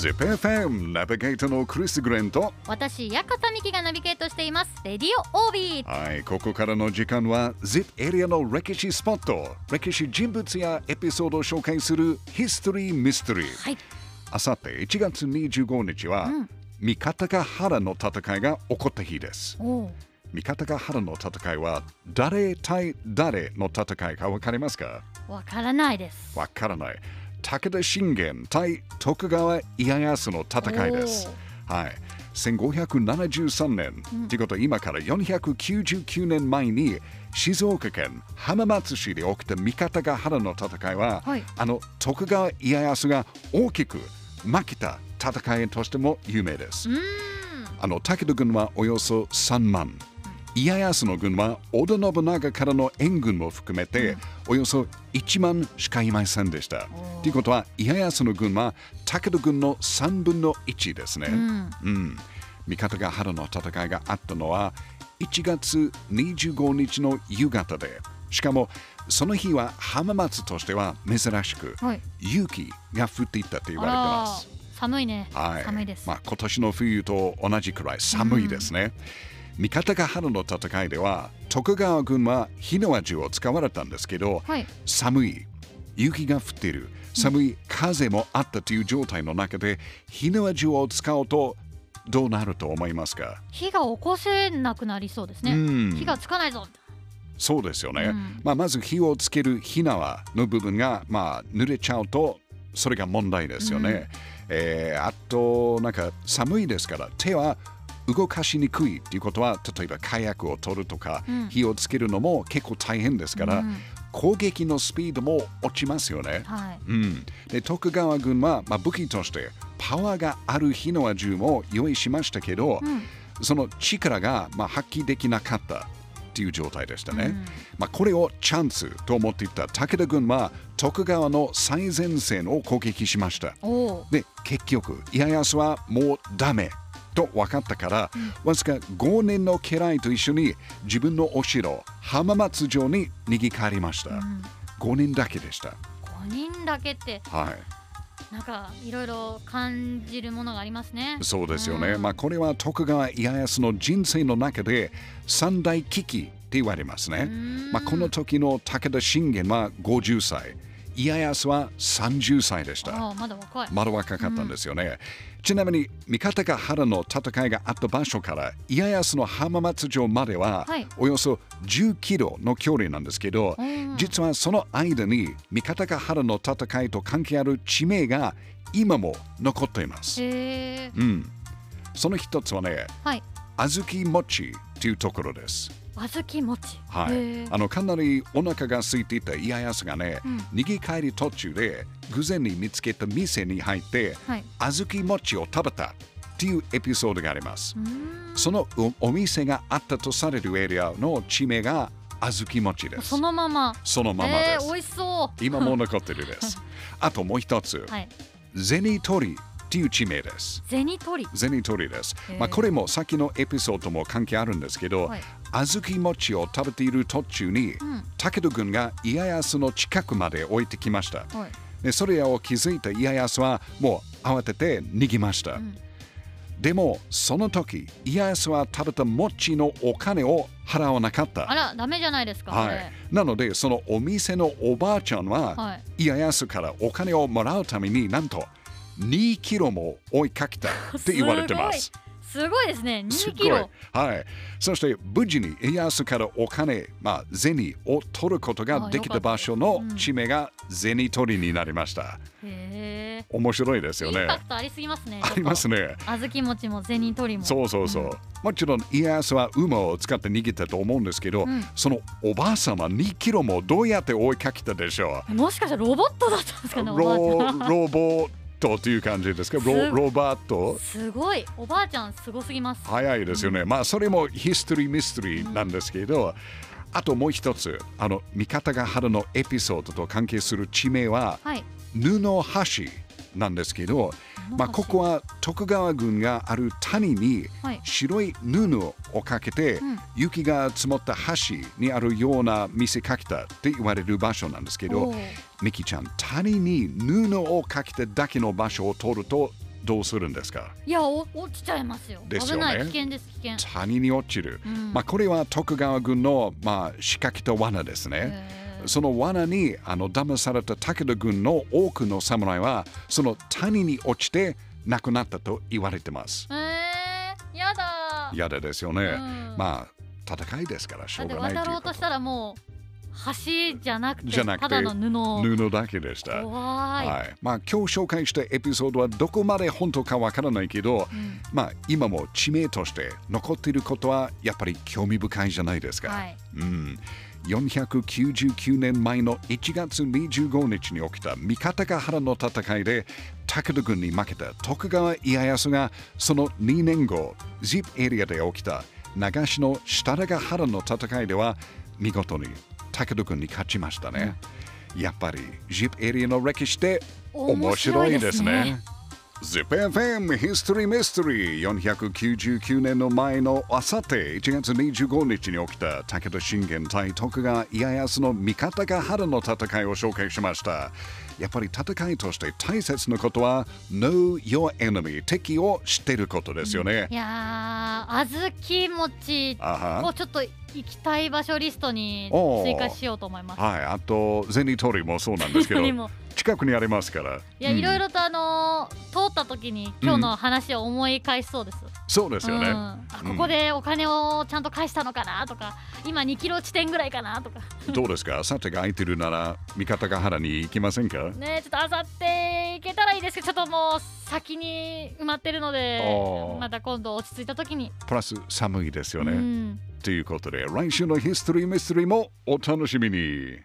ZIPFM ナビゲーターのクリス・グレンと私、ヤカタミキがナビゲートしています。レディオオービー。はい、ここからの時間は ZIP エリアの歴史スポット歴史人物やエピソードを紹介するヒストリー・ミステリーはい。あさって1月25日は、三方ヶ原の戦いが起こった日です三方ヶ原の戦いは誰対誰の戦いか分かりますか？わからないです。わからない武田信玄対徳川家康の戦いです。はい。1573年、ということは今から499年前に静岡県浜松市で起きた三方ヶ原の戦いは、はい。あの徳川家康が大きく負けた戦いとしても有名です。あの武田軍はおよそ3万。家康の軍は織田信長からの援軍も含めて、およそ1万しかいませんでした。ということは家康の軍は武田軍の3分の1ですね。うん。うん、三方ヶ原の戦いがあったのは1月25日の夕方でしかもその日は浜松としては珍しくはい。雪が降っていたと言われてあらます。寒いね。はい、寒いです。まあ、今年の冬と同じくらい寒いですね。三方ヶ原の戦いでは徳川軍は火の味を使われたんですけど、はい。寒い。雪が降っている。寒い。風もあったという状態の中で火の味を使うとどうなると思いますか？火が起こせなくなりそうですね。うん。火がつかないぞ。そうですよね、うん。まあ、まず火をつける火縄の部分が、まあ、濡れちゃうとそれが問題ですよね、えーあとなんか寒いですから手は動かしにくいっていうことは例えば火薬を取るとか、うん火をつけるのも結構大変ですから、うん攻撃のスピードも落ちますよね、はい。うん、で徳川軍は、まあ、武器としてパワーがある火の銃も用意しましたけど、うん。その力が、まあ、発揮できなかったっていう状態でしたね。うんまあ、これをチャンスと思っていた武田軍は徳川の最前線を攻撃しました。で結局家康はもうダメと分かったから、わずか5年の家来と一緒に自分のお城浜松城に逃げ帰りました。うん5年だけでした。五人だけってはいなんかいろいろ感じるものがありますね。そうですよね。うんまあこれは徳川家康の人生の中で三大危機って言われますね。んまあこの時の武田信玄は50歳、家康は30歳でした。まだ若い。まだ若かったんですよね。ちなみに三方ヶ原の戦いがあった場所から家康の浜松城までははいおよそ10キロの距離なんですけど、うん実はその間に三方ヶ原の戦いと関係ある地名が今も残っています。うん、その一つはね、はい。小豆餅というところです。小豆餅。はいあのかなりお腹が空いていた家康がね、うん逃げ帰り途中で偶然に見つけた店に入って、はい。小豆餅を食べたっていうエピソードがあります。そのおお店があったとされるエリアの地名が小豆餅です。そのまま。そのままです。えー、美味しそ今も残ってるです。あともう一つ、う。はい。銭取っていう地名です。銭取り。銭取ですへ。ーまあ、これもさっきのエピソードも関係あるんですけど、はい小豆餅を食べている途中に、うん。武田軍が家康の近くまで置いてきました。はい。でそれを気づいた家康はもう慌てて逃げました。んでもその時家康は食べた餅のお金を払わなかった。あら、ダメじゃないですか。はい、なのでそのお店のおばあちゃんは、はい。家康からお金をもらうためになんと2キロも追いかけたって言われてます。すごいですね。2すごいキロ。はい。そして無事に家康からお金、まあ、銭を取ることができた場所の地名が銭取りになりました。へえ。面白いですよねありすぎますね。ありますね。ね。小豆餅も銭取りも。そうそうそう。もちろん家康は馬を使って逃げたと思うんですけど、んそのおばあ様2キロもどうやって追いかけたでしょもしかしたらロボットだったんですかうね。ロボットという感じですか？すロロバット？すごい。おばあちゃんすごすぎます。早いですよね。まあそれもヒストリーミステリーなんですけど、あともう一つ、あの三方ヶ原のエピソードと関係する地名ははい。布橋なんですけど、まあ、ここは徳川軍がある谷にはい白い布をかけて、うん雪が積もった橋にあるような見せかけたって言われる場所なんですけどミキちゃん谷に布をかけただけの場所を通るとどうするんですか？いやお落ちちゃいますよ。ですよね。危ない。危険です。危険。谷に落ちる。うん。まあ、これは徳川軍の、まあ、仕掛けと罠ですね。その罠にあの騙された武田軍の多くの侍はその谷に落ちて亡くなったと言われてます。え。ー、やだ。嫌でですよね。うん。まあ戦いですからしょうがないということ。渡ろうとしたらもう橋じゃなくてじゃなくてただの布。布だけでした。怖い、はい、まあ今日紹介したエピソードはどこまで本当かわからないけど、うん。まあ今も地名として残っていることはやっぱり興味深いじゃないですか。はい。うん、499年前の1月25日に起きた三方ヶ原の戦いで武田軍に負けた徳川家康がその2年後 ZIP エリアで起きた長篠設楽ヶ原の戦いでは見事に武田軍に勝ちましたね。やっぱり ZIP エリアの歴史って面白いですね。ZIPFM History Mystery 499年の前のあさって1月25日に起きた武田信玄対徳川家康の三方ヶ原の戦いを紹介しましたやっぱり戦いとして大切なことは Know your enemy 敵を知っていることですよね、いやー小豆餅をちょっと行きたい場所リストに追加しようと思います。はいあと銭取りもそうなんですけど近くにありますから。いや、うん。いろいろとあのー通った時に今日の話を思い返しそうです、そうですよね、うん。あここでお金をちゃんと返したのかなとか今2キロ地点ぐらいかなとか。どうですか？さてが空いてるなら三方ヶ原に行きませんか？ねちょっとあさって行けたらいいですけどちょっともう先に埋まってるのでまた今度落ち着いた時に、プラス寒いですよね、うん。ということで来週のヒストリーミステリーもお楽しみに